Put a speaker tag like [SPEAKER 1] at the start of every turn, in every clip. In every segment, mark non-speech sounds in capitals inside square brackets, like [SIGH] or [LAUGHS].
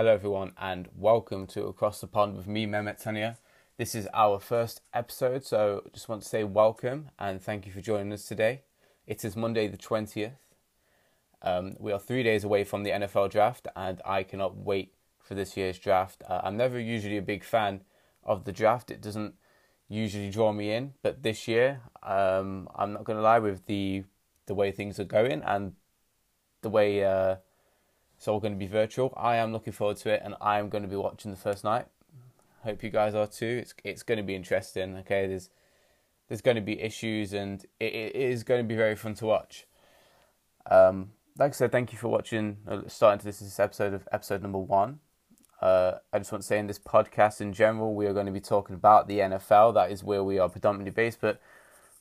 [SPEAKER 1] Hello, everyone, and welcome to Across the Pond with me, Mehmet Tania. This is our first episode, so just want to say welcome and thank you for joining us today. It is Monday, the 20th. Um, we are three days away from the NFL draft, and I cannot wait for this year's draft. Uh, I'm never usually a big fan of the draft, it doesn't usually draw me in, but this year, um, I'm not going to lie, with the, the way things are going and the way. Uh, it's all going to be virtual. I am looking forward to it, and I am going to be watching the first night. Hope you guys are too. It's it's going to be interesting. Okay, there's there's going to be issues, and it, it is going to be very fun to watch. Um, like I said, thank you for watching. Uh, starting to this, this episode of episode number one. Uh, I just want to say in this podcast in general, we are going to be talking about the NFL. That is where we are predominantly based, but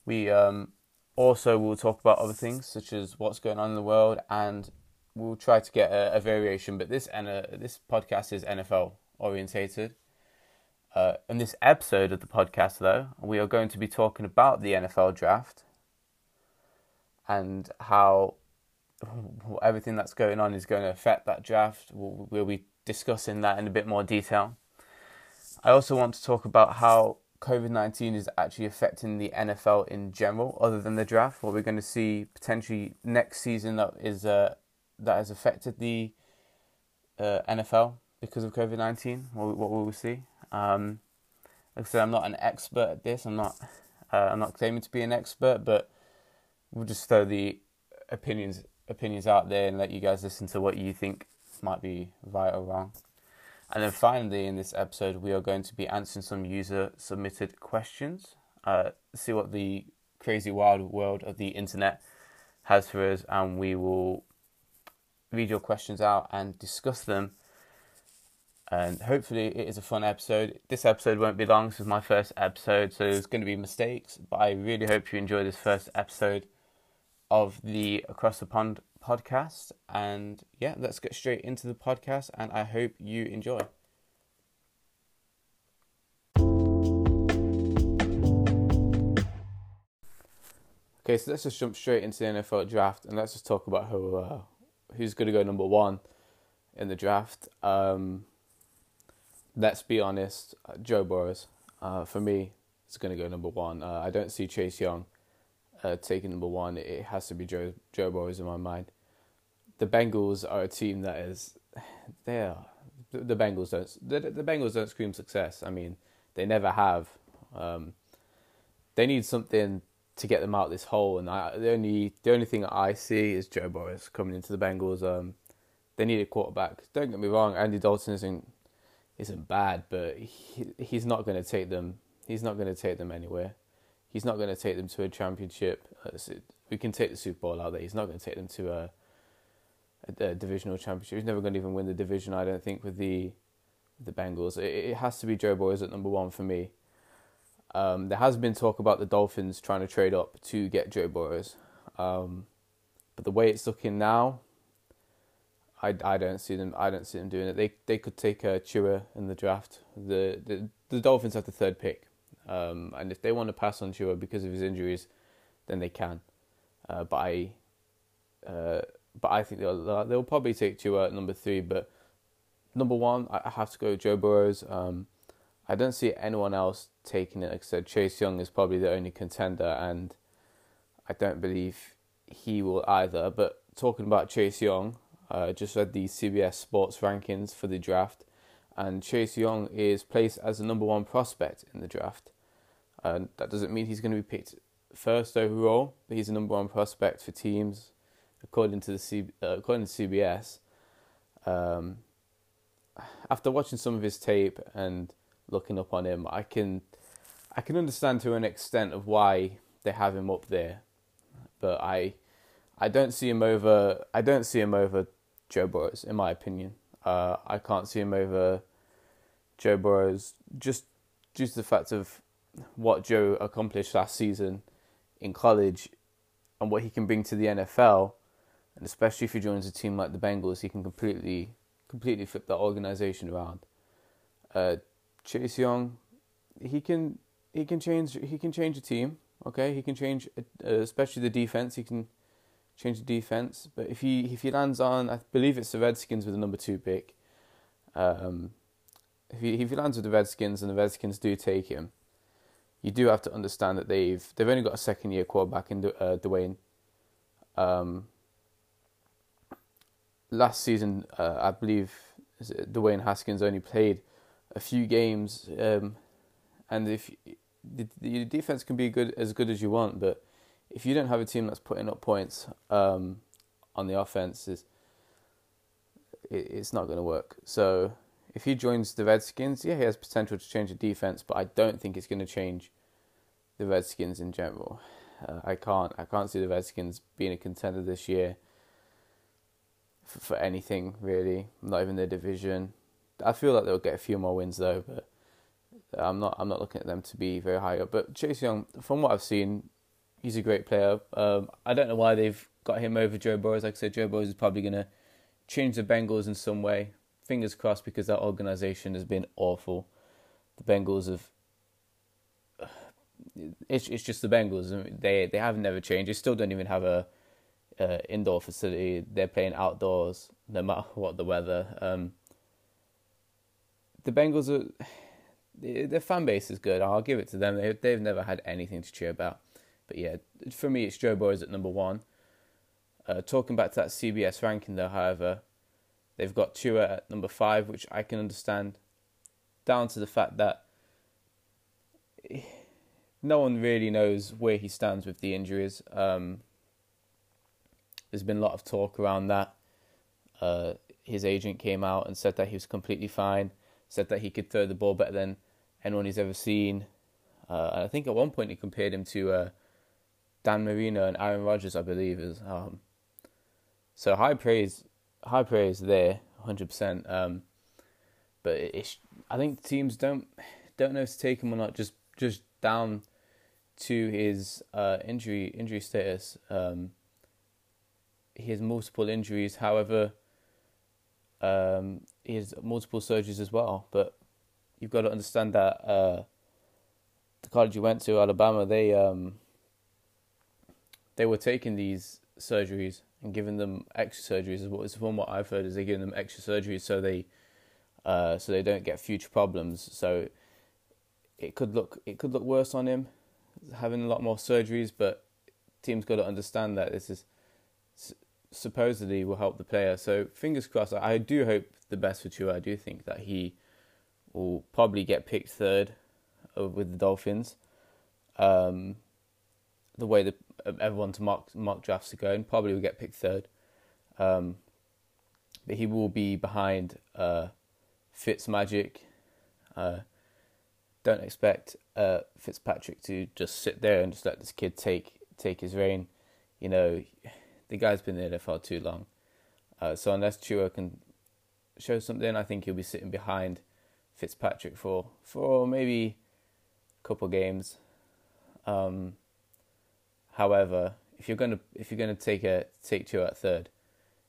[SPEAKER 1] we um, also will talk about other things such as what's going on in the world and we'll try to get a, a variation, but this and this podcast is NFL orientated. Uh, in this episode of the podcast, though, we are going to be talking about the NFL draft and how everything that's going on is going to affect that draft. We'll, we'll be discussing that in a bit more detail. I also want to talk about how COVID 19 is actually affecting the NFL in general, other than the draft. What we're going to see potentially next season that is uh, that has affected the uh, NFL because of COVID nineteen. What, what will we see? Um, like I said, I'm not an expert at this. I'm not. Uh, I'm not claiming to be an expert, but we'll just throw the opinions opinions out there and let you guys listen to what you think might be right or wrong. And then finally, in this episode, we are going to be answering some user submitted questions. Uh, see what the crazy wild world of the internet has for us, and we will read your questions out and discuss them. And hopefully, it is a fun episode. This episode won't be long. This is my first episode, so there's going to be mistakes. But I really hope you enjoy this first episode of the Across the Pond podcast. And yeah, let's get straight into the podcast. And I hope you enjoy. Okay, so let's just jump straight into the NFL draft and let's just talk about who uh, who's going to go number one in the draft. Um, let's be honest, uh, Joe Burrows, Uh, for me, it's going to go number one. Uh, I don't see Chase Young uh, taking number one. It has to be Joe Joe Burrow in my mind. The Bengals are a team that is, they are. The Bengals don't. The, the Bengals don't scream success. I mean, they never have. Um, they need something to get them out this hole. And I, the only the only thing I see is Joe Burrow coming into the Bengals. Um, they need a quarterback. Don't get me wrong, Andy Dalton isn't isn't bad, but he, he's not going to take them. He's not going to take them anywhere. He's not going to take them to a championship. Uh, we can take the Super Bowl out there. He's not going to take them to a, a, a divisional championship. He's never going to even win the division. I don't think with the the Bengals. It, it has to be Joe Burrow at number one for me. Um, there has been talk about the Dolphins trying to trade up to get Joe Burrows, um, but the way it's looking now, I, I don't see them. I don't see them doing it. They they could take a Tua in the draft. The the, the Dolphins have the third pick, um, and if they want to pass on Tua because of his injuries, then they can. Uh, but I, uh, but I think they'll they'll probably take Tua at number three. But number one, I have to go Joe Burrows. Um, I don't see anyone else taking it. Like I said, Chase Young is probably the only contender, and I don't believe he will either. But talking about Chase Young, uh, just read the CBS Sports rankings for the draft, and Chase Young is placed as the number one prospect in the draft. And that doesn't mean he's going to be picked first overall, but he's the number one prospect for teams, according to the C- uh, according to CBS. Um, after watching some of his tape and looking up on him, I can I can understand to an extent of why they have him up there, but I I don't see him over I don't see him over Joe Burrows in my opinion. Uh, I can't see him over Joe Burrows just due to the fact of what Joe accomplished last season in college and what he can bring to the NFL, and especially if he joins a team like the Bengals, he can completely completely flip that organization around. Uh, Chase Young, he can he can change he can change a team. Okay, he can change uh, especially the defense. He can change the defense. But if he if he lands on, I believe it's the Redskins with the number two pick. Um, if he if he lands with the Redskins and the Redskins do take him, you do have to understand that they've they've only got a second year quarterback in uh, Dwayne. Um, last season, uh, I believe Dwayne Haskins only played a few games, um, and if the, the defense can be good as good as you want, but if you don't have a team that's putting up points um, on the offense, it, it's not going to work. So if he joins the Redskins, yeah, he has potential to change the defense, but I don't think it's going to change the Redskins in general. Uh, I can't I can't see the Redskins being a contender this year for, for anything really. Not even their division. I feel like they'll get a few more wins though, but I'm not I'm not looking at them to be very high up. But Chase Young, from what I've seen, he's a great player. Um, I don't know why they've got him over Joe Burrow. Like I said, Joe Burrow is probably going to change the Bengals in some way. Fingers crossed because that organization has been awful. The Bengals have. [SIGHS] It's it's just the Bengals. They they have never changed. They still don't even have a, a indoor facility. They're playing outdoors no matter [LAUGHS] what the weather. Um, the Bengals are their fan base is good. I'll give it to them. They, they've never had anything to cheer about. But yeah, for me, it's Joe Burrow at number one. Uh, talking back to that CBS ranking, though, however, they've got Tua at number five, which I can understand, down to the fact that no one really knows where he stands with the injuries. Um, there's been a lot of talk around that. Uh, his agent came out and said that he was completely fine, said that he could throw the ball better than anyone he's ever seen. Uh, and I think at one point he compared him to uh, Dan Marino and Aaron Rodgers, I believe. Is um, so high praise, high praise there, hundred um, percent. But it's, I think teams don't don't know if to take him or not. Just just down to his uh, injury injury status. Um, he has multiple injuries. However, um, he has multiple surgeries as well. But you've got to understand that uh, the college you went to, Alabama, they um, they were taking these surgeries and giving them extra surgeries. Is what is from what I've heard is they're giving them extra surgeries so they uh, so they don't get future problems. So it could look it could look worse on him having a lot more surgeries, but teams got to understand that this is supposedly will help the player. So fingers crossed. I do hope the best for Tua. I do think that he will probably get picked third with the Dolphins. Um, the way that everyone's mock mock drafts are going, probably will get picked third. Um, but he will be behind uh, Fitzmagic. Uh, don't expect uh, Fitzpatrick to just sit there and just let this kid take take his reign. You know, the guy's been in the NFL too long. Uh, so unless Tua can show something, I think he'll be sitting behind Fitzpatrick for for maybe a couple games. Um, however, if you're gonna if you're gonna take a take Tua at third,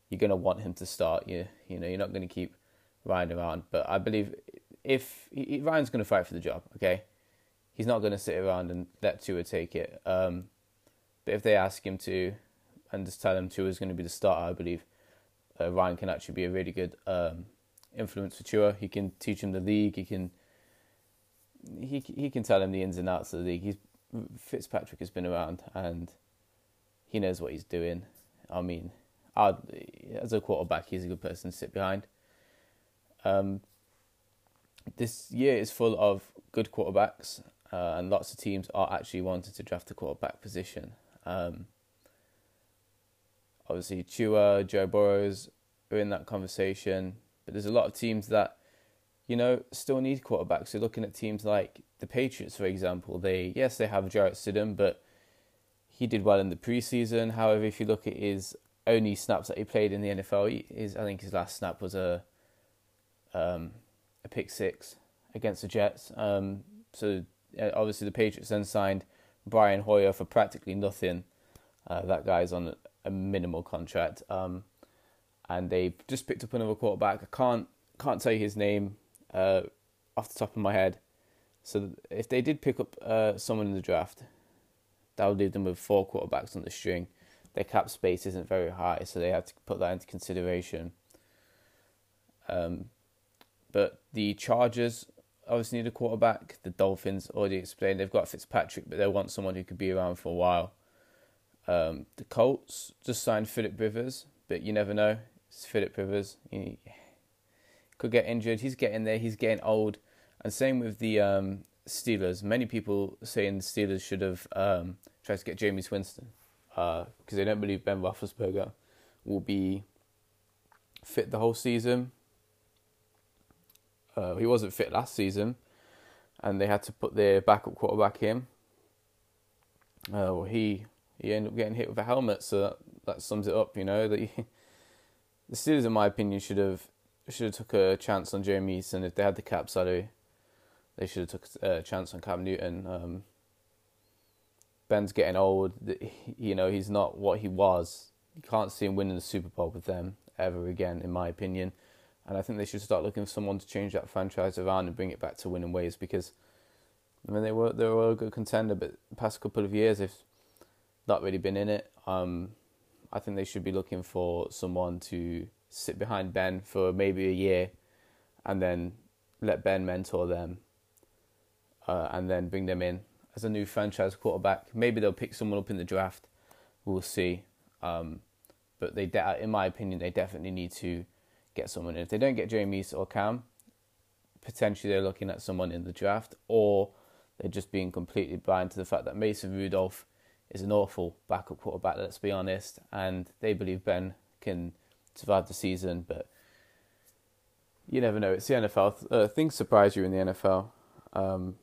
[SPEAKER 1] you're gonna want him to start. You you know you're not gonna keep Ryan around. But I believe if he, Ryan's gonna fight for the job, okay, he's not gonna sit around and let Tua take it. Um, but if they ask him to, and just tell him Tua is going to be the starter, I believe uh, Ryan can actually be a really good um, influence for Tua. He can teach him the league. He can he he can tell him the ins and outs of the league. He's Fitzpatrick has been around and he knows what he's doing. I mean, I'd, as a quarterback, he's a good person to sit behind. Um, this year is full of good quarterbacks, uh, and lots of teams are actually wanting to draft a quarterback position. Um, obviously, Tua, Joe Burrows are in that conversation. But there's a lot of teams that, you know, still need quarterbacks. So looking at teams like the Patriots, for example, they yes they have Jarrett Stidham, but he did well in the preseason. However, if you look at his only snaps that he played in the NFL, his I think his last snap was a um, a pick six against the Jets. Um, so obviously the Patriots then signed Brian Hoyer for practically nothing. Uh, that guy's on a minimal contract. Um, and they just picked up another quarterback. I can't can't tell you his name uh, off the top of my head. So if they did pick up uh, someone in the draft, that would leave them with four quarterbacks on the string. Their cap space isn't very high, so they have to put that into consideration. Um, but the Chargers obviously need a quarterback. The Dolphins already explained they've got Fitzpatrick, but they want someone who could be around for a while. Um, the Colts just signed Philip Rivers, but you never know. It's Philip Rivers. He could get injured. He's getting there. He's getting old. And same with the um, Steelers. Many people saying the Steelers should have um, tried to get Jameis Winston because uh, they don't believe Ben Roethlisberger will be fit the whole season. Uh, he wasn't fit last season, and they had to put their backup quarterback in. Uh, well, he he ended up getting hit with a helmet, so that, that sums it up. You know that [LAUGHS] the Steelers, in my opinion, should have should have took a chance on Jameis, and if they had the cap salary, they should have took a chance on Cam Newton. Um, Ben's getting old. You know he's not what he was. You can't see him winning the Super Bowl with them ever again, in my opinion. And I think they should start looking for someone to change that franchise around and bring it back to winning ways because I mean they were they were a good contender, but the past couple of years they've not really been in it. Um, I think they should be looking for someone to sit behind Ben for maybe a year, and then let Ben mentor them, uh, and then bring them in as a new franchise quarterback. Maybe they'll pick someone up in the draft. We'll see. Um, but they, de- in my opinion, they definitely need to get someone. In. If they don't get Jameis or Cam, potentially they're looking at someone in the draft, or they're just being completely blind to the fact that Mason Rudolph is an awful backup quarterback. Let's be honest, and they believe Ben can survive the season, but you never know. It's the NFL. Uh, things surprise you in the NFL, um,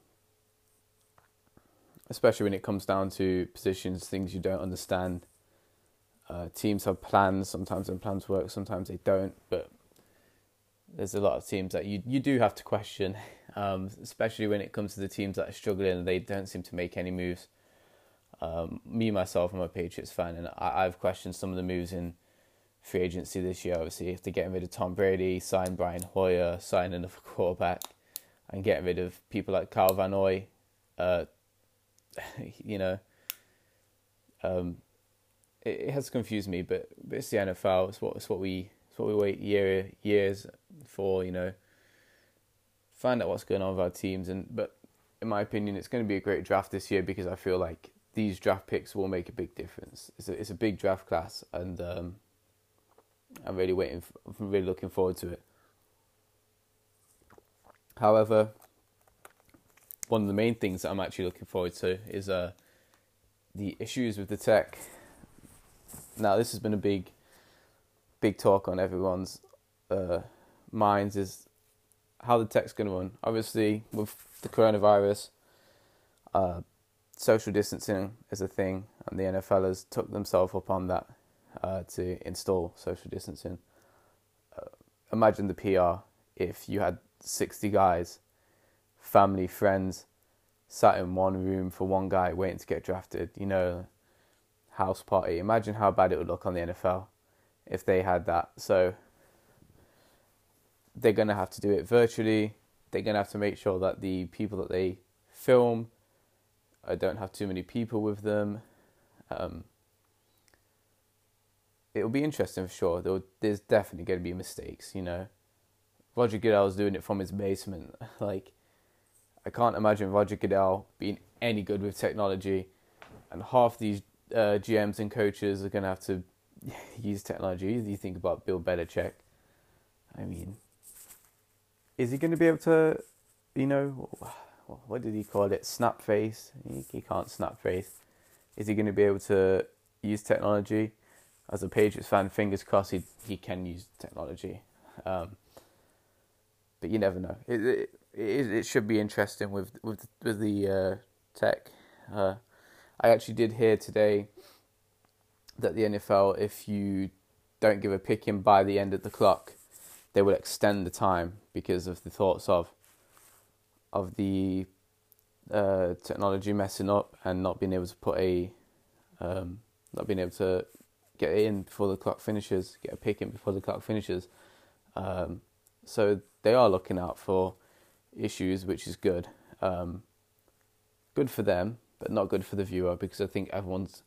[SPEAKER 1] especially when it comes down to positions, things you don't understand. Uh, teams have plans. Sometimes their plans work, sometimes they don't. But there's a lot of teams that you you do have to question, [LAUGHS] um, especially when it comes to the teams that are struggling and they don't seem to make any moves. Um, me myself, I'm a Patriots fan, and I, I've questioned some of the moves in free agency this year. Obviously, if they're getting rid of Tom Brady, sign Brian Hoyer, sign another [LAUGHS] quarterback, and getting rid of people like Kyle Van Noy, uh, [LAUGHS] you know, um, it, it, has confused me. But, but it's the NFL. It's what it's what we it's what we wait year years for. You know, find out what's going on with our teams. And but in my opinion, it's going to be a great draft this year because I feel like these draft picks will make a big difference. It's a it's a big draft class, and um, I'm really waiting. For, I'm really looking forward to it. However, one of the main things that I'm actually looking forward to is uh, the issues with the tech. Now, this has been a big, big talk on everyone's uh, minds is how the tech's going to run. Obviously, with the coronavirus, uh, social distancing is a thing, and the NFL has took themselves up on that uh, to install social distancing. Uh, imagine the PR if you had 60 guys, family, friends, sat in one room for one guy waiting to get drafted, you know, house party. Imagine how bad it would look on the NFL if they had that. So they're going to have to do it virtually. They're going to have to make sure that the people that they film uh, don't have too many people with them. Um, it'll be interesting for sure. There'll, there's definitely going to be mistakes, you know. Roger Goodell's doing it from his basement. [LAUGHS] like, I can't imagine Roger Goodell being any good with technology, and half these uh, GMs and coaches are going to have to [LAUGHS] use technology. You think about Bill Belichick. I mean, is he going to be able to, you know, what did he call it? Snap face. He, he can't snap face. Is he going to be able to use technology? as a Patriots fan, fingers crossed he he can use technology. Um, but you never know. It, it it, it should be interesting with with with the uh, tech. Uh, I actually did hear today that the NFL, if you don't give a pick in by the end of the clock, they will extend the time because of the thoughts of of the uh, technology messing up and not being able to put a um, not being able to get in before the clock finishes, get a pick in before the clock finishes. Um, so they are looking out for issues, which is good. Um, good for them, but not good for the viewer because I think everyone's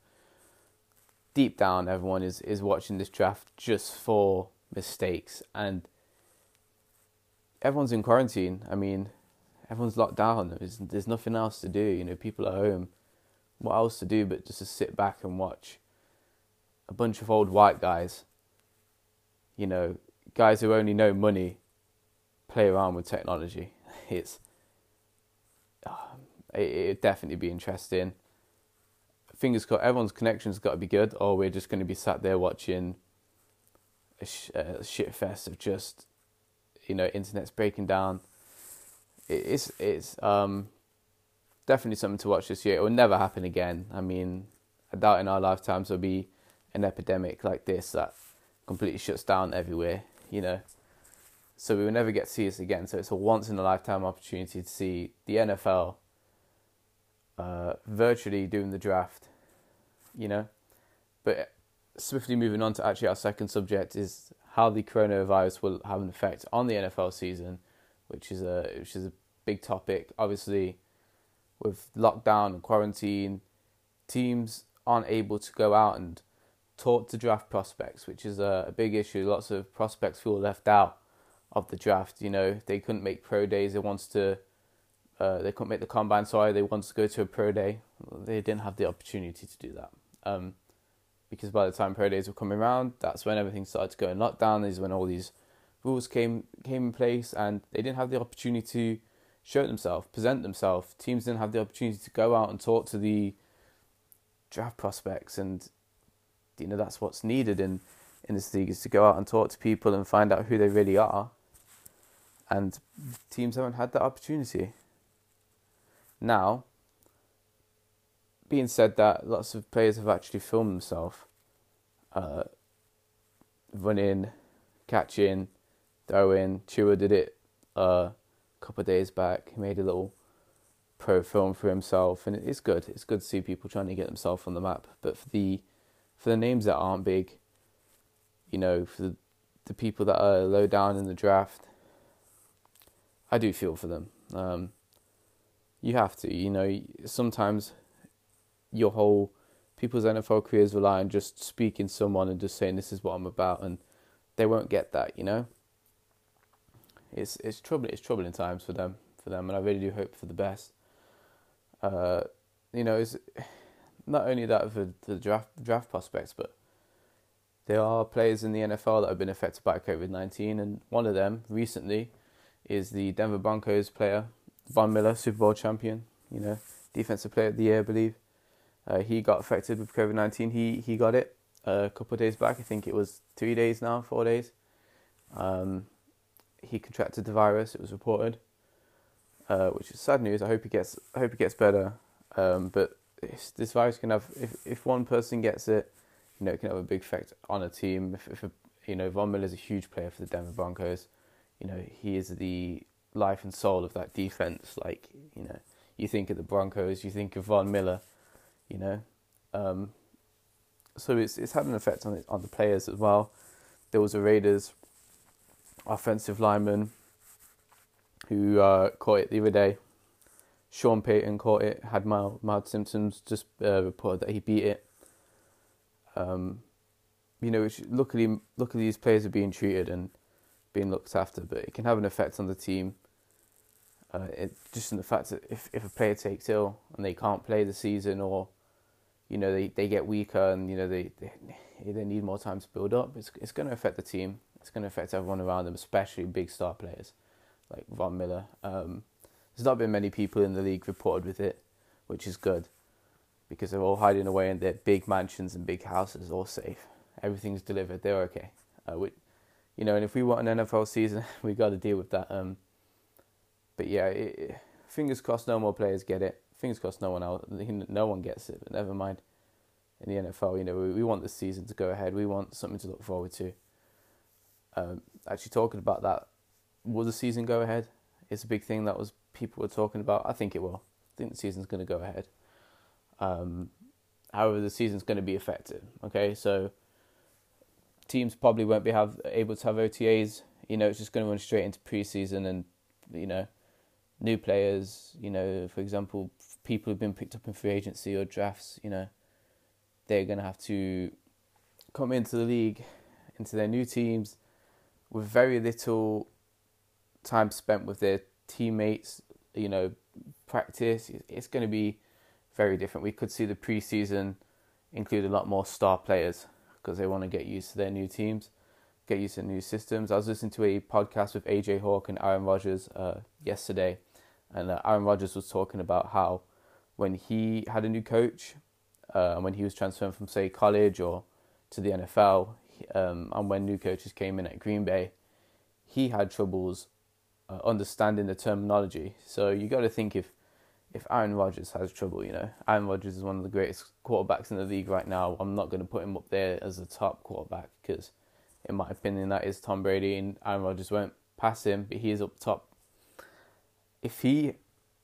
[SPEAKER 1] deep down, everyone is, is watching this draft just for mistakes. And everyone's in quarantine. I mean, everyone's locked down. There's, there's nothing else to do. You know, people at home. What else to do but just to sit back and watch a bunch of old white guys, you know, guys who only know money, play around with technology. [LAUGHS] It's uh, it, it'd definitely be interesting. Fingers crossed, everyone's connection's got to be good, or we're just going to be sat there watching a, sh- a shit fest of just, you know, internet's breaking down. It, it's it's um definitely something to watch this year. It will never happen again. I mean, I doubt in our lifetimes there'll be an epidemic like this that completely shuts down everywhere, you know. So we will never get to see this again. So it's a once in a lifetime opportunity to see the NFL uh, virtually doing the draft, you know. But swiftly moving on to actually our second subject is how the coronavirus will have an effect on the NFL season, which is a which is a big topic. Obviously, with lockdown and quarantine, teams aren't able to go out and talk to draft prospects, which is a, a big issue. Lots of prospects feel left out of the draft. You know, they couldn't make pro days. They wanted to, uh, they couldn't make the combine. Sorry, they wanted to go to a pro day. They didn't have the opportunity to do that. Um, because by the time pro days were coming around, that's when everything started to go in lockdown. Is when all these rules came came in place, and they didn't have the opportunity to show themselves, present themselves. Teams didn't have the opportunity to go out and talk to the draft prospects and you know that's what's needed in in this league is to go out and talk to people and find out who they really are. And teams haven't had that opportunity. Now, being said that, lots of players have actually filmed themselves uh, running, catching, throwing. Tua did it uh, couple of days back. He made a little pro film for himself, and it's good. It's good to see people trying to get themselves on the map. But for the for the names that aren't big, you know, for the, the people that are low down in the draft, I do feel for them. Um, you have to, you know, sometimes your whole people's NFL careers rely on just speaking to someone and just saying this is what I'm about, and they won't get that, you know. It's it's troubling. It's troubling times for them, for them, and I really do hope for the best. Uh, you know, it's not only that for the draft draft prospects, but there are players in the NFL that have been affected by COVID nineteen, and one of them recently is the Denver Broncos player Von Miller, Super Bowl champion. You know, defensive player of the year, I believe. Uh, he got affected with COVID nineteen. He he got it a couple of days back. I think it was three days now, four days. Um, he contracted the virus. It was reported, uh, which is sad news. I hope he gets. I hope he gets better. Um, but this virus can have if if one person gets it, you know, it can have a big effect on a team. If, if a, you know, Von Miller is a huge player for the Denver Broncos. You know, he is the life and soul of that defense. Like, you know, you think of the Broncos, you think of Von Miller. You know, um, so it's it's had an effect on it, on the players as well. There was a Raiders offensive lineman who uh, caught it the other day Sean Payton caught it, had mild, mild symptoms, just uh, reported that he beat it. Um, you know, luckily, luckily these players are being treated and being looked after, but it can have an effect on the team. Uh, it, just in the fact that if, if a player takes ill and they can't play the season or, you know, they, they get weaker and, you know, they, they, they need more time to build up, it's, it's going to affect the team. It's going to affect everyone around them, especially big star players like Von Miller. Um, there's not been many people in the league reported with it, which is good because they're all hiding away in their big mansions and big houses, all safe. Everything's delivered. They're okay. Uh, we, you know, and if we want an NFL season, we've got to deal with that. Um, but yeah, it, fingers crossed, no more players get it. Fingers crossed, no one else, no one gets it. But never mind. In the NFL, you know, we, we want the season to go ahead. We want something to look forward to. Um, actually, talking about that, will the season go ahead? It's a big thing that was people were talking about. I think it will. I think the season's going to go ahead. Um, however, the season's going to be affected. Okay, so teams probably won't be have able to have OTAs. You know, it's just going to run straight into preseason, and you know, new players. You know, for example, people who've been picked up in free agency or drafts. You know, they're going to have to come into the league, into their new teams, with very little time spent with their teammates, you know, practice, it's going to be very different. We could see the preseason include a lot more star players because they want to get used to their new teams, get used to new systems. I was listening to a podcast with AJ Hawk and Aaron Rodgers uh, yesterday, and uh, Aaron Rodgers was talking about how when he had a new coach, uh, when he was transferring from say college or to the NFL, um, and when new coaches came in at Green Bay, he had troubles uh, understanding the terminology. So you got to think if if Aaron Rodgers has trouble, you know, Aaron Rodgers is one of the greatest quarterbacks in the league right now. I'm not going to put him up there as a top quarterback because, in my opinion, that is Tom Brady, and Aaron Rodgers won't pass him, but he is up top. If he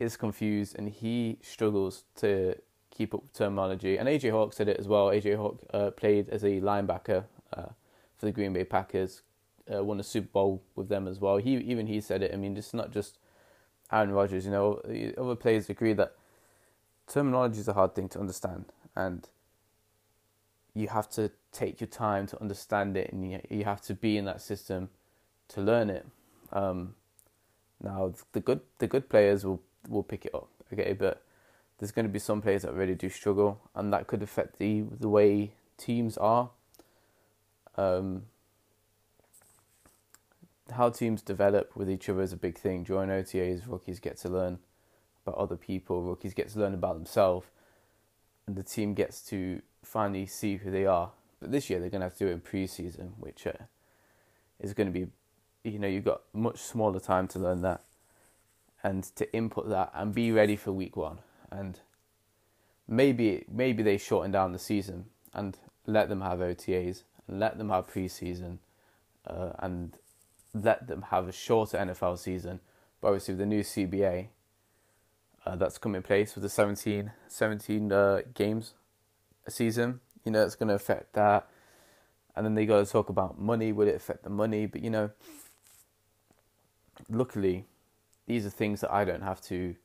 [SPEAKER 1] is confused and he struggles to keep up with terminology, and AJ Hawk said it as well. AJ Hawk uh, played as a linebacker uh, for the Green Bay Packers, uh, won a Super Bowl with them as well. He even he said it. I mean, it's not just Aaron Rodgers. You know, other players agree that terminology is a hard thing to understand, and you have to take your time to understand it, and you have to be in that system to learn it. Um, now, the good the good players will will pick it up, okay, but there's going to be some players that really do struggle, and that could affect the the way teams are. Um, how teams develop with each other is a big thing. During OTAs, rookies get to learn about other people, rookies get to learn about themselves, and the team gets to finally see who they are. But this year they're going to have to do it in pre-season, which uh, is going to be, you know, you've got much smaller time to learn that and to input that and be ready for week one. And maybe maybe they shorten down the season and let them have OTAs let them have pre-season uh, and let them have a shorter NFL season. But obviously, with the new CBA uh, that's come in place with the 17, 17 uh, games a season, you know, it's going to affect that. And then they got to talk about money. Will it affect the money? But you know, luckily, these are things that I don't have to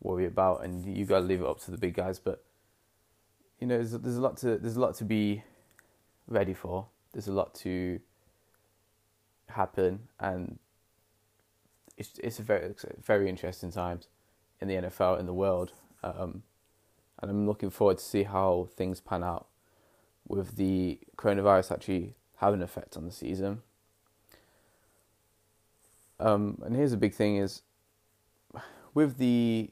[SPEAKER 1] worry about, and you got to leave it up to the big guys. But you know, there's, there's a lot to there's a lot to be ready for. There's a lot to happen, and it's it's a very very interesting times in the NFL in the world, um, and I'm looking forward to see how things pan out with the coronavirus actually having an effect on the season. Um, and here's a big thing: is with the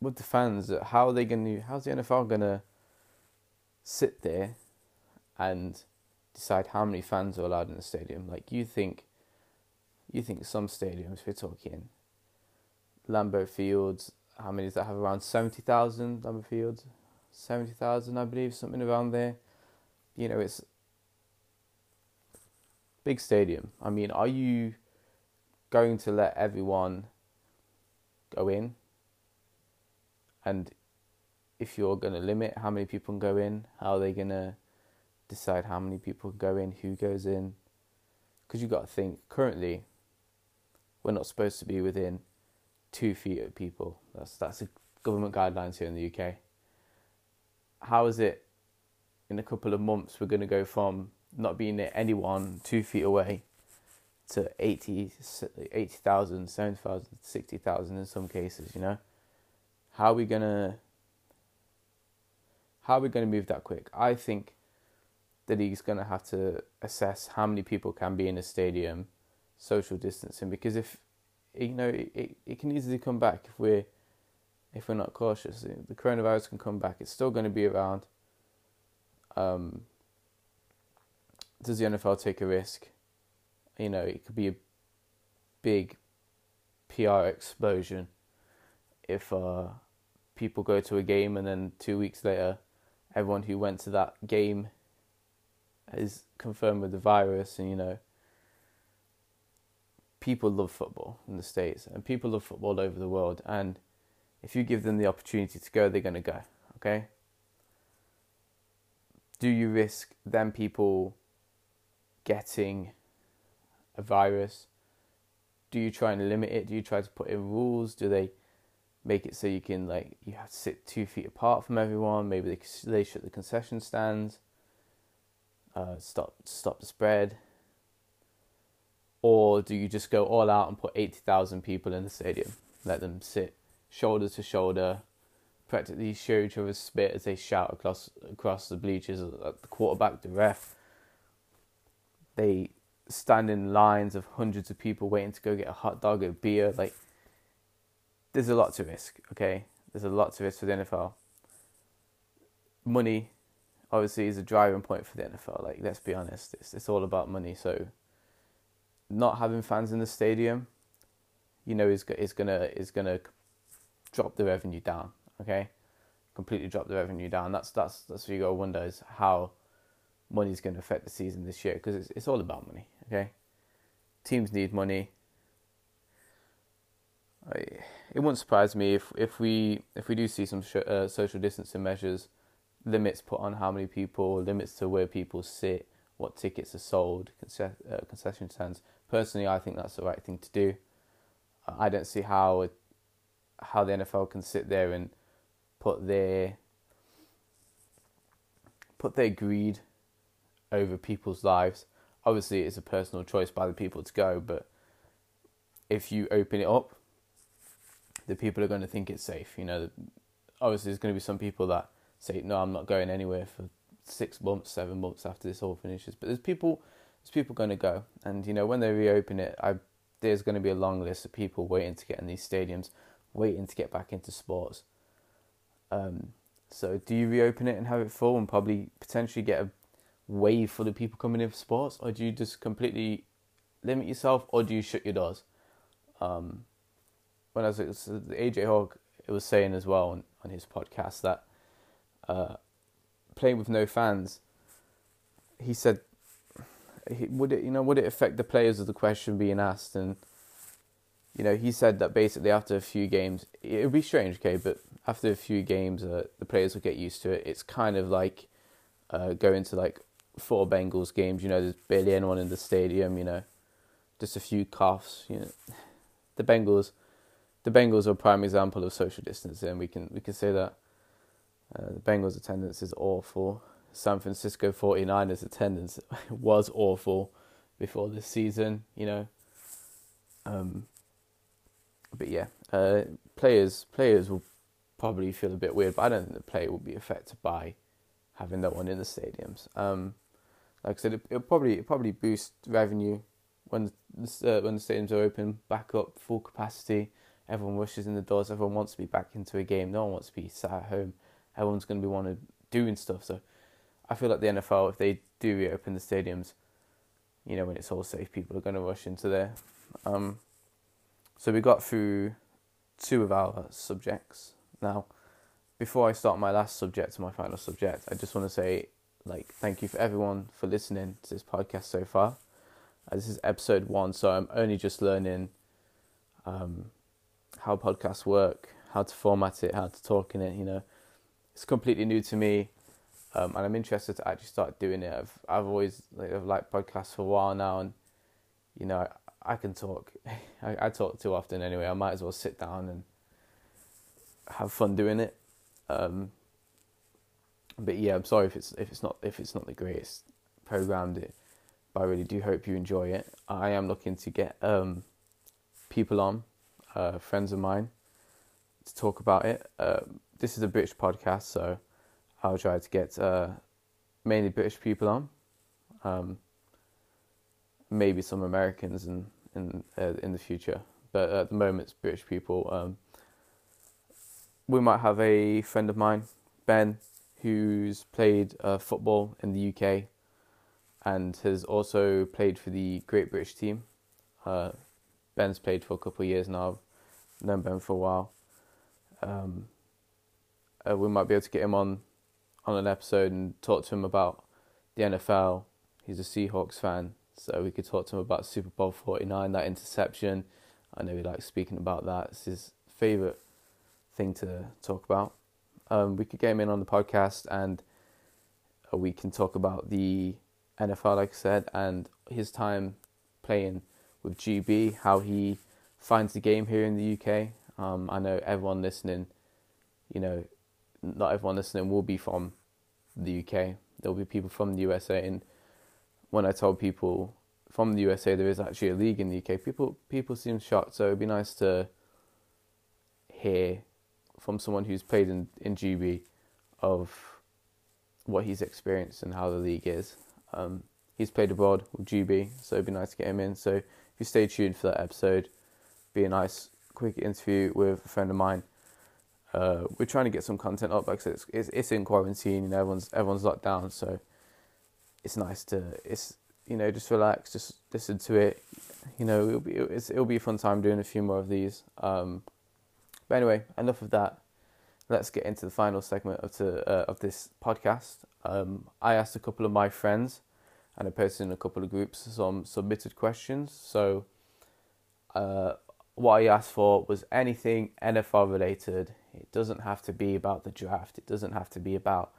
[SPEAKER 1] with the fans, how are they going to? How's the NFL going to sit there and decide how many fans are allowed in the stadium. Like you think, you think some stadiums, we're talking Lambeau Fields, how many does that have? Around 70,000 Lambeau Fields? 70,000, I believe, something around there. You know, it's big stadium. I mean, are you going to let everyone go in? And if you're going to limit how many people can go in, how are they going to decide how many people go in, who goes in. Because you've got to think, currently, we're not supposed to be within two feet of people. That's that's the government guidelines here in the UK. How is it in a couple of months we're going to go from not being near anyone two feet away to 80, 80,000, 70,000, 60,000 in some cases, you know? How are we going to how are we going to move that quick? I think the league's going to have to assess how many people can be in a stadium, social distancing, because if you know it, it, it can easily come back if we're if we're not cautious. The coronavirus can come back. It's still going to be around. Um, does the NFL take a risk? You know, it could be a big PR explosion if uh, people go to a game and then two weeks later, everyone who went to that game is confirmed with the virus, and you know, people love football in the states, and people love football all over the world. And if you give them the opportunity to go, they're going to go. Okay. Do you risk them people getting a virus? Do you try and limit it? Do you try to put in rules? Do they make it so you can like you have to sit two feet apart from everyone? Maybe they they shut the concession stands uh, stop stop the spread. or do you just go all out and put eighty thousand people in the stadium, let them sit shoulder to shoulder, practically share each other's spit as they shout across across the bleachers at the quarterback, the ref. They stand in lines of hundreds of people waiting to go get a hot dog, a beer. Like, there's a lot to risk. Okay, there's a lot to risk for the NFL. Money, obviously, is a driving point for the NFL. Like, let's be honest, it's it's all about money. So, not having fans in the stadium, you know, is is gonna is gonna drop the revenue down. Okay, completely drop the revenue down. That's that's that's what you got to wonder is how money is going to affect the season this year because it's it's all about money. Okay, teams need money. It wouldn't surprise me if if we if we do see some sh- uh, social distancing measures, limits put on how many people, limits to where people sit, what tickets are sold, concess- uh, concession stands. Personally, I think that's the right thing to do. I don't see how how the NFL can sit there and put their put their greed over people's lives. Obviously, it's a personal choice by the people to go, but if you open it up, the people are going to think it's safe. You know, obviously, there's going to be some people that say, "No, I'm not going anywhere for six months, seven months after this all finishes." But there's people, there's people going to go, and you know, when they reopen it, I there's going to be a long list of people waiting to get in these stadiums, waiting to get back into sports. Um, so, do you reopen it and have it full, and probably potentially get a wave full of people coming in for sports, or do you just completely limit yourself, or do you shut your doors? Um, when I was AJ Hawk, it was saying as well on, on his podcast that uh, playing with no fans, he said, would it you know would it affect the players? Of the question being asked, and you know he said that basically after a few games, it would be strange, okay, but after a few games, uh, the players will get used to it. It's kind of like uh, going to like four Bengals games. You know, there's barely anyone in the stadium. You know, just a few coughs. You know, the Bengals the Bengals are a prime example of social distancing. We can we can say that uh, the Bengals attendance is awful. San Francisco 49ers attendance [LAUGHS] was awful before this season, you know. Um, but yeah, uh, players players will probably feel a bit weird, but I don't think the player will be affected by having that one in the stadiums. Um, like I said, it, will probably it'll probably boost revenue when the, uh, when the stadiums are open back up full capacity. Everyone rushes in the doors. Everyone wants to be back into a game. No one wants to be sat at home. Everyone's going to be wanting doing stuff. So I feel like the NFL, if they do reopen the stadiums, you know, when it's all safe, people are going to rush into there. Um, so we got through two of our subjects. Now, before I start my last subject, my final subject, I just want to say, like, thank you for everyone for listening to this podcast so far. Uh, this is episode one, so I'm only just learning um, how podcasts work, how to format it, how to talk in it. You know, it's completely new to me, um, and I'm interested to actually start doing it. I've I've always like I've liked podcasts for a while now, and you know I, I can talk. [LAUGHS] I, I, talk too often anyway. I might as well sit down and have fun doing it. Um, but yeah, I'm sorry if it's if it's not if it's not the greatest programmed it, but I really do hope you enjoy it. I am looking to get um, people on uh, friends of mine to talk about it. Uh, this is a British podcast, so I'll try to get uh, mainly British people on, um, maybe some Americans in in uh, in the future, but at the moment it's British people. Um, we might have a friend of mine, Ben, who's played uh, football in the UK and has also played for the Great British team. Uh, Ben's played for a couple of years now I've known Ben for a while. Um, uh, we might be able to get him on on an episode and talk to him about the NFL. He's a Seahawks fan, so we could talk to him about Super Bowl forty nine, that interception. I know he likes speaking about that. It's his favorite thing to talk about. Um, we could get him in on the podcast and uh, we can talk about the NFL, like I said, and his time playing with GB, how he finds the game here in the UK. Um, I know everyone listening, you know, not everyone listening will be from the UK. There'll be people from the USA. And when I told people from the USA there is actually a league in the UK. People people seem shocked, so it'd be nice to hear from someone who's played in in GB of what he's experienced and how the league is. Um, he's played abroad with GB, so it'd be nice to get him in. So if you stay tuned for that episode, be a nice quick interview with a friend of mine. Uh, we're trying to get some content up because it's, it's it's in quarantine, you know, everyone's everyone's locked down, so it's nice to it's you know just relax, just listen to it. You know, it'll be it's, it'll be a fun time doing a few more of these. Um, but anyway, enough of that. Let's get into the final segment of the uh, of this podcast. Um, I asked a couple of my friends, and I posted in a couple of groups some submitted questions. So, uh, what I asked for was anything NFL related. It doesn't have to be about the draft. It doesn't have to be about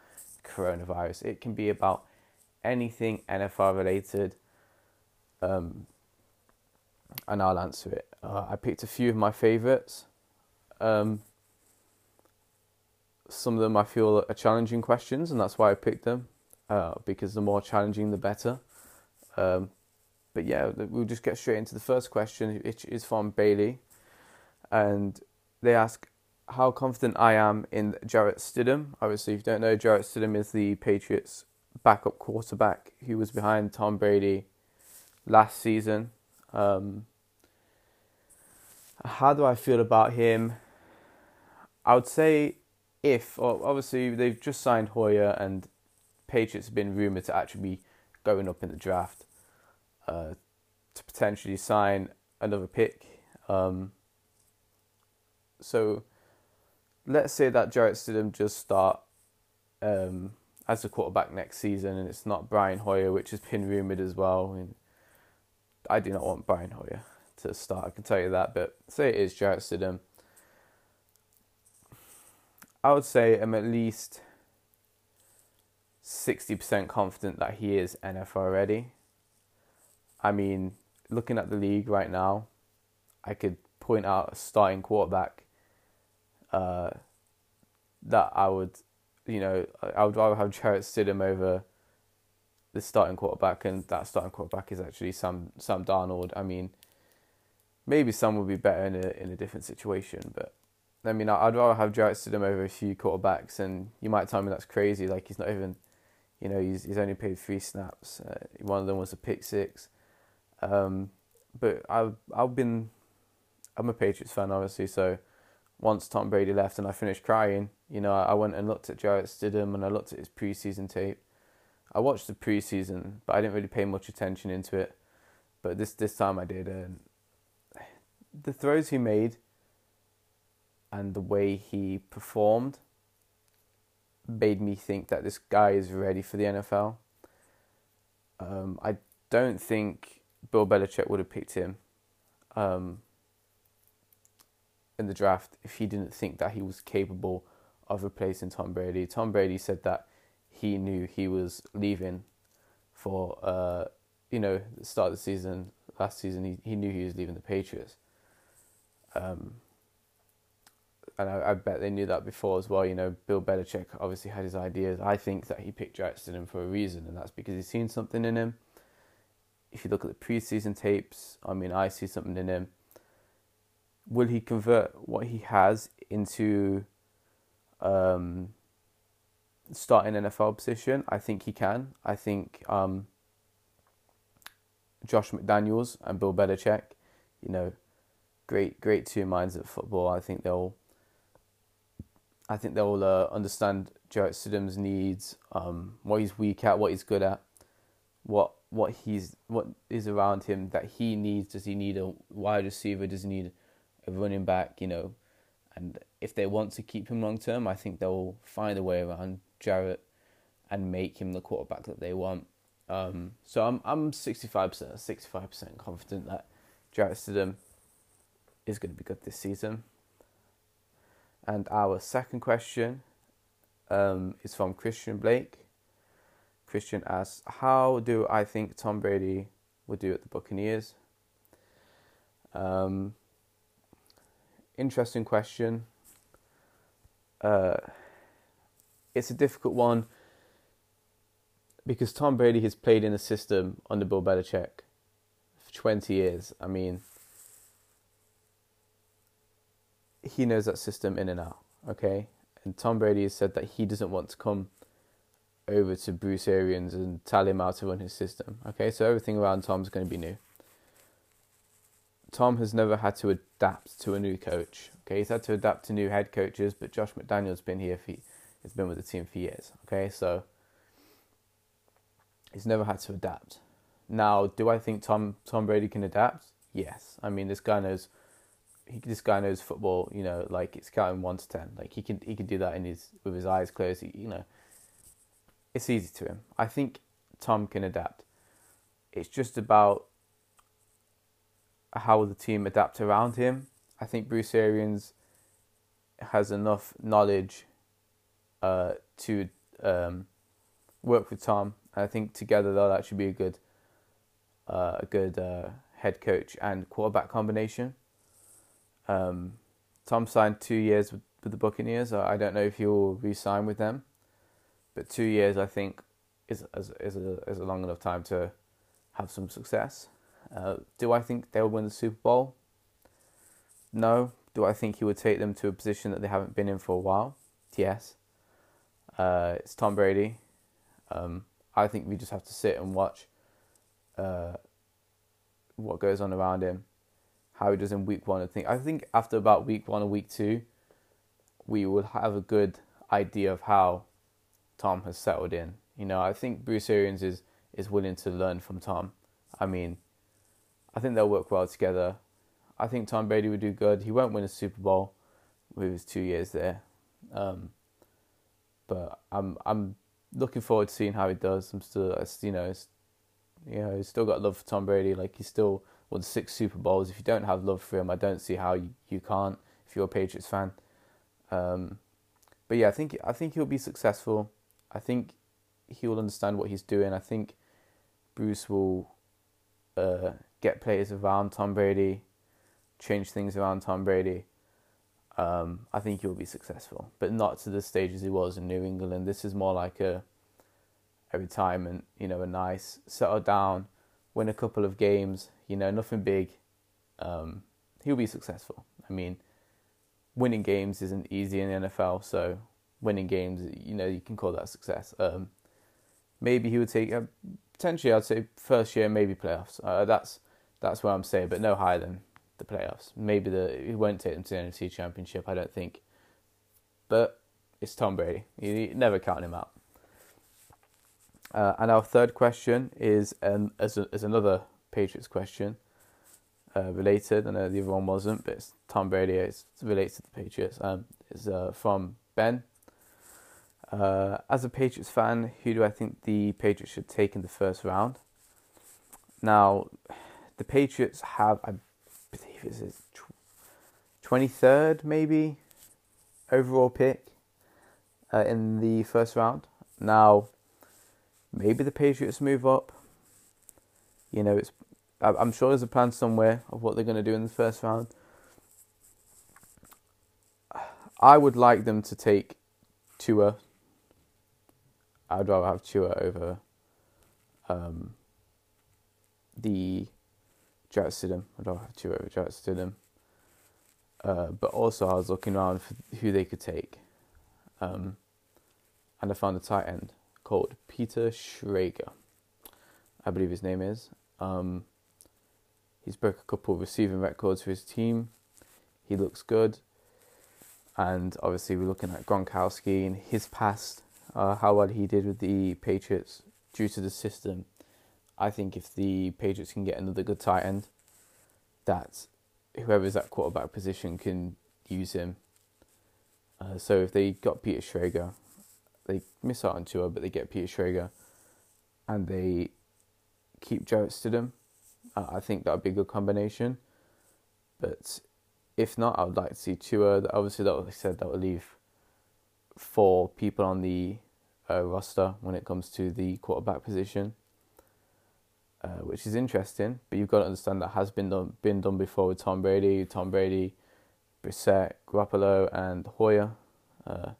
[SPEAKER 1] coronavirus. It can be about anything NFL related. Um, and I'll answer it. Uh, I picked a few of my favorites. Um, some of them I feel are challenging questions, and that's why I picked them. Uh, because the more challenging, the better. Um, but yeah, we'll just get straight into the first question, which is from Bailey, and they ask how confident I am in Jarrett Stidham. Obviously, if you don't know, Jarrett Stidham is the Patriots' backup quarterback who was behind Tom Brady last season. Um, how do I feel about him? I would say if, obviously, they've just signed Hoyer and Patriots have been rumoured to actually be going up in the draft uh, to potentially sign another pick. Um, so let's say that Jarrett Stidham just start um, as the quarterback next season, and it's not Brian Hoyer, which has been rumored as well. I, mean, I do not want Brian Hoyer to start. I can tell you that, but say it is Jarrett Stidham. I would say I'm at least sixty percent confident that he is NFL ready. I mean, looking at the league right now, I could point out a starting quarterback uh, that I would, you know, I would rather have Jarrett Stidham over the starting quarterback, and that starting quarterback is actually Sam Sam Darnold. I mean, maybe some would be better in a in a different situation, but I mean, I'd rather have Jarrett Stidham over a few quarterbacks, and you might tell me that's crazy. Like he's not even, you know, he's he's only played three snaps. Uh, one of them was a pick six. Um, but I've I've been, I'm a Patriots fan, obviously, so once Tom Brady left and I finished crying, you know, I went and looked at Jarrett Stidham and I looked at his preseason tape. I watched the preseason, but I didn't really pay much attention into it. But this this time I did, and the throws he made and the way he performed made me think that this guy is ready for the NFL. Um, I don't think Bill Belichick would have picked him. Um, in the draft if he didn't think that he was capable of replacing Tom Brady. Tom Brady said that he knew he was leaving for uh, you know the start of the season last season. He he knew he was leaving the Patriots. Um, and I, I, bet they knew that before as well. You know, Bill Belichick obviously had his ideas. I think that he picked Stidham for a reason, and that's because he's seen something in him. If you look at the preseason tapes, I mean, I see something in him will he convert what he has into um, starting NFL position? I think he can. I think um, Josh McDaniels and Bill Belichick, you know, great great two minds at football. I think they'll. I think they'll uh, understand Jarrett Stidham's needs, um, what he's weak at, what he's good at, what what he's what is around him that he needs. Does he need a wide receiver? Does he need a running back, you know, and if they want to keep him long term, I think they'll find a way around Jarrett and make him the quarterback that they want. Um, so I'm I'm 65%, 65% confident that Jarrett Stidham is going to be good this season. And our second question um, is from Christian Blake. Christian asks, "How do I think Tom Brady would do at the Buccaneers?" Um, interesting question. Uh, it's a difficult one because Tom Brady has played in a system under Bill Belichick for 20 years. I mean, he knows that system in and out, okay? And Tom Brady has said that he doesn't want to come over to Bruce Arians and tell him how to run his system, okay? So everything around Tom's going to be new. Tom has never had to adapt to a new coach. Okay, he's had to adapt to new head coaches, but Josh McDaniels been here for he's been with the team for years. Okay, so he's never had to adapt. Now, do I think Tom Tom Brady can adapt? Yes. I mean, this guy knows he, this guy knows football. You know, like it's counting one to ten. Like he can he can do that in his with his eyes closed. He, you know, it's easy to him. I think Tom can adapt. It's just about how will the team adapt around him. I think Bruce Arians has enough knowledge uh, to um, work with Tom. I think together they'll actually be a good, uh, a good uh, head coach and quarterback combination. Um, Tom signed two years with, with the Buccaneers. I don't know if he'll re-sign with them, but two years I think is is is a, is a long enough time to have some success. Uh, do I think they'll win the Super Bowl? No. Do I think he would take them to a position that they haven't been in for a while? Yes. Uh, it's Tom Brady. Um, I think we just have to sit and watch uh, what goes on around him, how he does in week one. I think I think after about week one or week two, we will have a good idea of how Tom has settled in. You know, I think Bruce Arians is is willing to learn from Tom. I mean, I think they'll work well together. I think Tom Brady would do good. He won't win a Super Bowl with his two years there, um, but I'm I'm looking forward to seeing how he does. I'm still, you know, you know, he's still got love for Tom Brady. Like he's still won six Super Bowls. If you don't have love for him, I don't see how you, you can't. If you're a Patriots fan, um, but yeah, I think I think he'll be successful. I think he will understand what he's doing. I think Bruce will uh, get players around Tom Brady, change things around Tom Brady, um, I think he'll be successful. But not to the stage as he was in New England. This is more like a a retirement, you know, a nice settle down, win a couple of games, you know, nothing big. Um, he'll be successful. I mean, winning games isn't easy in the NFL, so winning games, you know, you can call that success. Um, maybe he would take uh, potentially, I'd say first year, maybe playoffs. Uh, that's that's what I'm saying, but no higher than the playoffs. Maybe the he won't take them to the NFC Championship. I don't think, but it's Tom Brady. You, you never count him out. Uh, and our third question is um, as, a, as another Patriots question uh, related. I know the other one wasn't, but it's Tom Brady. It's related to the Patriots. Um, it's uh, from Ben. Uh, as a Patriots fan, who do I think the Patriots should take in the first round? Now, the Patriots have, I believe, it's twenty third maybe overall pick uh, in the first round. Now, maybe the Patriots move up. You know, it's I'm sure there's a plan somewhere of what they're going to do in the first round. I would like them to take Tua I'd rather have Tua over um, the Jarrett Stidham. I'd rather have Tua over Jarrett Stidham. Uh, but also, I was looking around for who they could take. Um, and I found a tight end called Peter Schrager. I believe his name is. Um, he's broke a couple of receiving records for his team. He looks good. And obviously, we're looking at Gronkowski and his past uh, how well he did with the Patriots due to the system. I think if the Patriots can get another good tight end, that whoever's at quarterback position can use him. Uh, so if they got Peter Schrager, they miss out on Tua, but they get Peter Schrager, and they keep Jarrett Stidham, uh, I think that would be a good combination. But if not, I would like to see Tua. Obviously, that like I said that would leave four people on the uh, roster when it comes to the quarterback position, uh, which is interesting. But you've got to understand that has been done been done before with Tom Brady, Tom Brady, Brissett, Garoppolo, and Hoyer. Uh,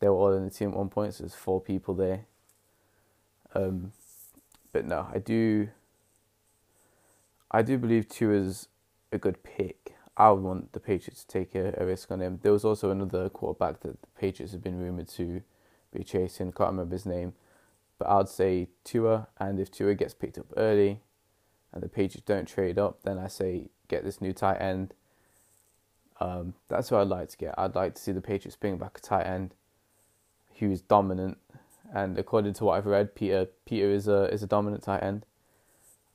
[SPEAKER 1] they were all in the team at one point, so there's four people there. Um, but no, I do. I do believe Tua is a good pick. I would want the Patriots to take a, a, risk on him. There was also another quarterback that the Patriots have been rumored to be chasing. Can't remember his name, but I'd say Tua. And if Tua gets picked up early, and the Patriots don't trade up, then I say get this new tight end. Um, that's what I'd like to get. I'd like to see the Patriots bring back a tight end who's dominant. And according to what I've read, Peter Peter is a is a dominant tight end.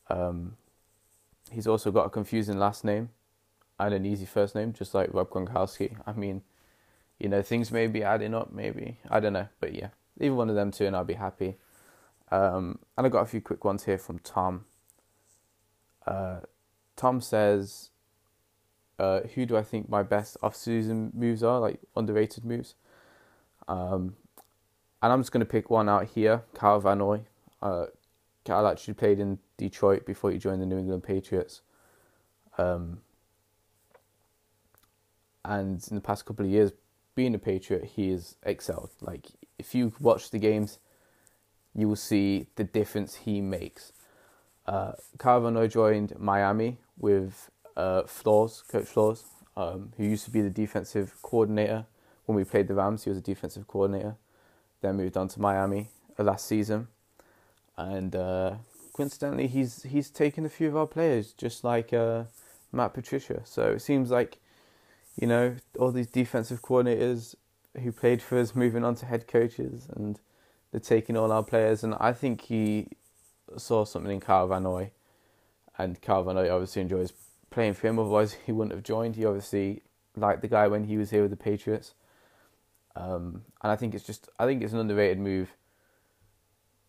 [SPEAKER 1] Um, he's also got a confusing last name and an easy first name, just like Rob Gronkowski. I mean, you know, things may be adding up, maybe I don't know, but yeah, either one of them two, and I'll be happy. Um, and I got a few quick ones here from Tom. Uh, Tom says, uh, "Who do I think my best off-season moves are? Like underrated moves." Um, and I'm just going to pick one out here. Kyle Van Noy. Uh, Kyle actually played in Detroit before he joined the New England Patriots. Um, and in the past couple of years, being a Patriot, he has excelled. Like if you watch the games, you will see the difference he makes. Uh, Carvano joined Miami with uh, Flores, Coach Flores, um, who used to be the defensive coordinator when we played the Rams. He was a defensive coordinator. Then moved on to Miami uh, last season, and uh, coincidentally, he's he's taken a few of our players, just like uh, Matt Patricia. So it seems like you know, all these defensive coordinators who played for us [LAUGHS] moving on to head coaches and they're taking all our players. And I think he saw something in Kyle Van Noy. And Kyle Van Noy obviously enjoys playing for him, otherwise, he wouldn't have joined. He obviously liked the guy when he was here with the Patriots. Um, and I think it's just, I think it's an underrated move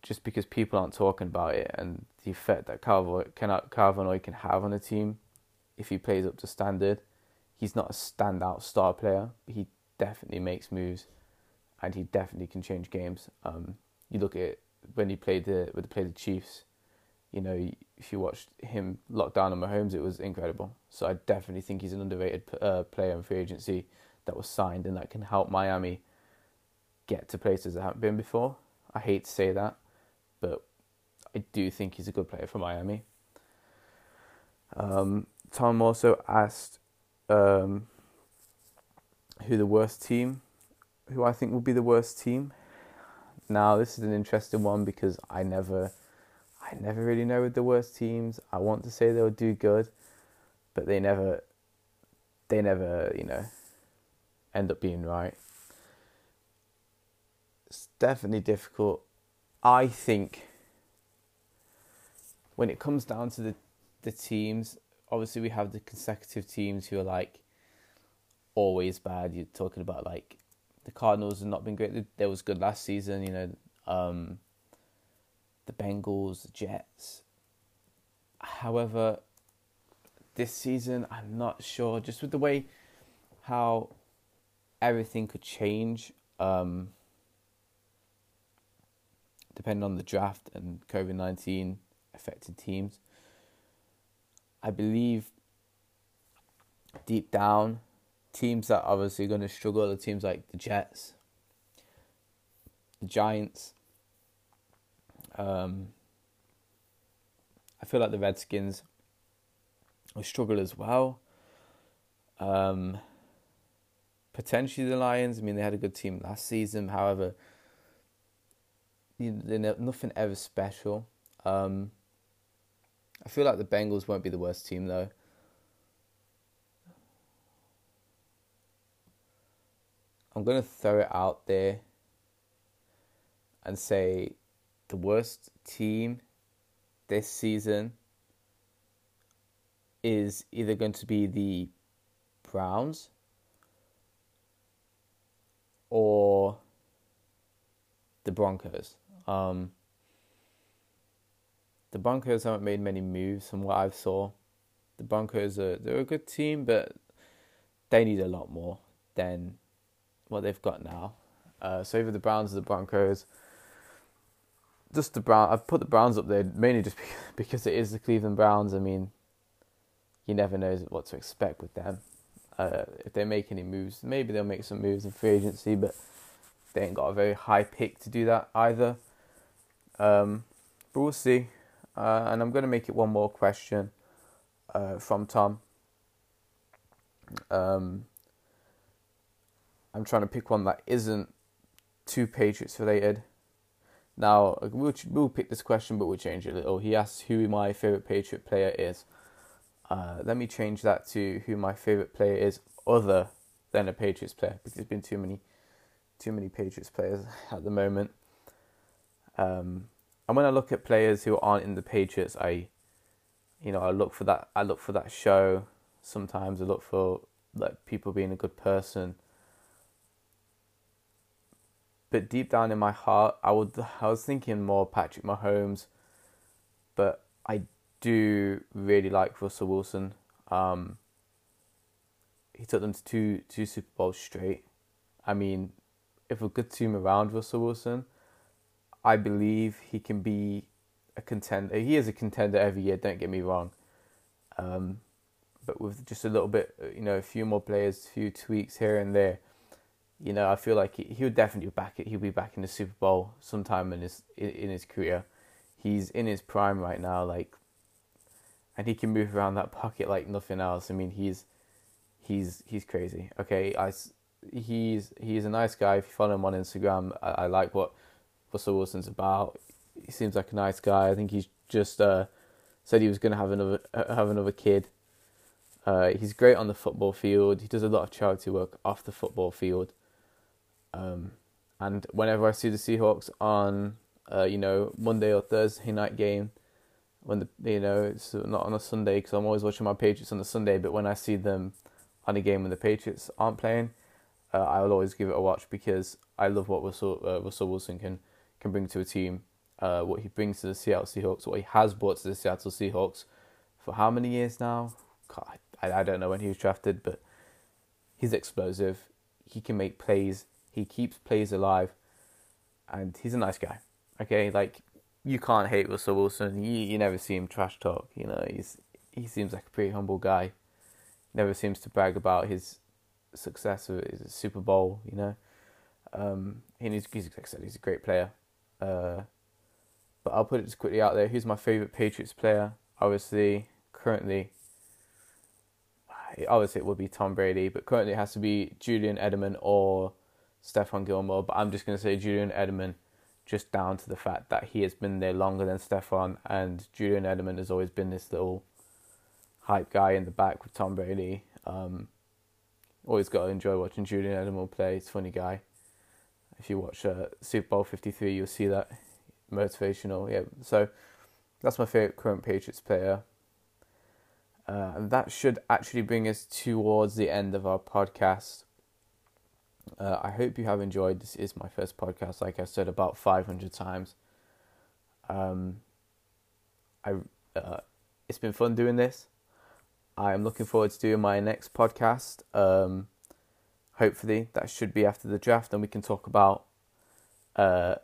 [SPEAKER 1] just because people aren't talking about it and the effect that Kyle, Kyle Van Noy can have on a team if he plays up to standard he's not a standout star player, but he definitely makes moves, and he definitely can change games. Um, you look at when he played the when he played the Chiefs, you know, if you watched him lock down on Mahomes, it was incredible. So I definitely think he's an underrated uh, player in free agency that was signed and that can help Miami get to places that haven't been before. I hate to say that, but I do think he's a good player for Miami. Um, Tom also asked um, who the worst team, who I think will be the worst team. Now this is an interesting one because I never, I never really know with the worst teams. I want to say they'll do good, but they never, they never, you know, end up being right. It's definitely difficult. I think when it comes down to the the teams, obviously we have the consecutive teams who are like always bad. You're talking about like the Cardinals have not been great. They was good last season, you know. Um, the Bengals, the Jets. However, this season I'm not sure. Just with the way how everything could change, um, depending on the draft and COVID nineteen affected teams. I believe deep down, teams that obviously are going to struggle are teams like the Jets, the Giants. Um, I feel like the Redskins will struggle as well. Um, potentially the Lions. I mean, they had a good team last season. However, nothing ever special. Um, I feel like the Bengals won't be the worst team though. I'm going to throw it out there and say the worst team this season is either going to be the Browns or the Broncos. Um, the Broncos haven't made many moves from what I've saw. The Broncos are they're a good team, but they need a lot more than what they've got now. Uh, so either the Browns or the Broncos. Just the Brown. I've put the Browns up there mainly just [LAUGHS] because it is the Cleveland Browns. I mean, you never know what to expect with them. Uh, if they make any moves, maybe they'll make some moves in free agency, but they ain't got a very high pick to do that either. Um, but we'll see. Uh, and I'm going to make it one more question. uh, from Tom. Um, I'm trying to pick one that isn't too Patriots related. Now we'll we'll pick this question, but we'll change it a little. He asks who my favorite Patriot player is. Uh, let me change that to who my favorite player is, other than a Patriots player, because there's been too many, too many Patriots players at the moment. Um, and when I look at players who aren't in the Patriots, I, you know, I look for that. I look for that show. Sometimes I look for like people being a good person but deep down in my heart, I would I was thinking more Patrick Mahomes, but I do really like Russell Wilson. Um, he took them to two two Super Bowls straight. I mean, if a good team around Russell Wilson, I believe he can be a contender. He is a contender every year. Don't get me wrong. Um, but with just a little bit, you know, a few more players, a few tweaks here and there, you know, I feel like he, he would definitely be back. He'll be back in the Super Bowl sometime in his in, his career. He's in his prime right now, like, and he can move around that pocket like nothing else. I mean, he's he's he's crazy. Okay, I he's he's a nice guy. If you follow him on Instagram, I, I like what Russell Wilson's about. He seems like a nice guy. I think he's just uh, said he was going to have another have another kid. Uh, he's great on the football field. He does a lot of charity work off the football field. Um, and whenever I see the Seahawks on, uh, you know, Monday or Thursday night game, when the you know it's not on a Sunday because I'm always watching my Patriots on a Sunday, but when I see them on a game when the Patriots aren't playing, uh, I will always give it a watch because I love what Russell uh, Russell Wilson can can bring to a team, uh, what he brings to the Seattle Seahawks, what he has brought to the Seattle Seahawks for how many years now? God, I, I don't know when he was drafted, but he's explosive. He can make plays he keeps plays alive, and he's a nice guy. Okay, like you can't hate Russell Wilson. You you never see him trash talk. You know, he's he seems like a pretty humble guy. Never seems to brag about his success of his Super Bowl. You know, um, and he's, he's like I said, he's a great player. Uh, but I'll put it just quickly out there. Who's my favorite Patriots player? Obviously, currently, obviously it would be Tom Brady, but currently it has to be Julian Edelman or Stephon Gilmore, but I'm just going to say Julian Edelman just down to the fact that he has been there longer than Stephon, and Julian Edelman has always been this little hype guy in the back with Tom Brady. Um, always got to enjoy watching Julian Edelman play. He's a funny guy. If you watch uh, Super Bowl 53, you'll see that motivational. Yeah, so that's my favorite current Patriots player. Uh, and that should actually bring us towards the end of our podcast. Uh, I hope you have enjoyed. This is my first podcast, like I said about 500 times. Um, I uh, it's been fun doing this. I am looking forward to doing my next podcast. Um, hopefully, that should be after the draft, and we can talk about uh,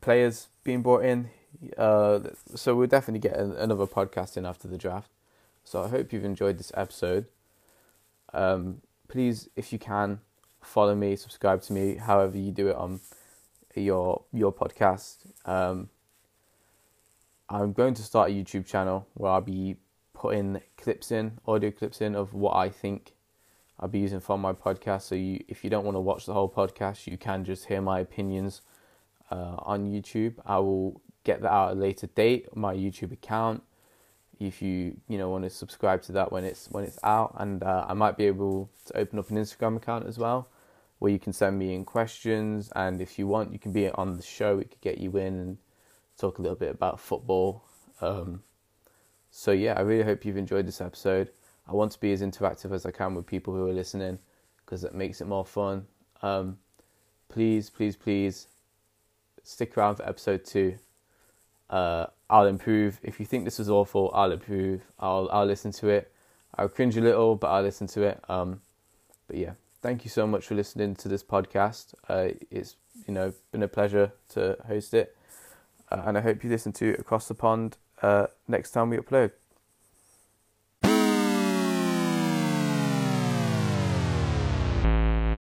[SPEAKER 1] players being brought in. Uh, so we'll definitely get another podcast in after the draft. So I hope you've enjoyed this episode. Um, please, if you can, follow me, subscribe to me, however you do it on your your podcast. Um, I'm going to start a YouTube channel where I'll be putting clips in, audio clips in of what I think I'll be using for my podcast. So you, if you don't want to watch the whole podcast, you can just hear my opinions uh, on YouTube. I will get that out at a later date. On my YouTube account. If you you know want to subscribe to that when it's when it's out, and uh, I might be able to open up an Instagram account as well where you can send me in questions. And if you want, you can be on the show. We could get you in and talk a little bit about football. Um, so, yeah, I really hope you've enjoyed this episode. I want to be as interactive as I can with people who are listening because it makes it more fun. Um, please, please, please stick around for episode two. Uh, I'll improve. If you think this is awful, I'll improve. I'll I'll listen to it. I'll cringe a little, but I'll listen to it. Um, but yeah, thank you so much for listening to this podcast. Uh, it's you know been a pleasure to host it, uh, and I hope you listen to Across the Pond uh, next time we upload.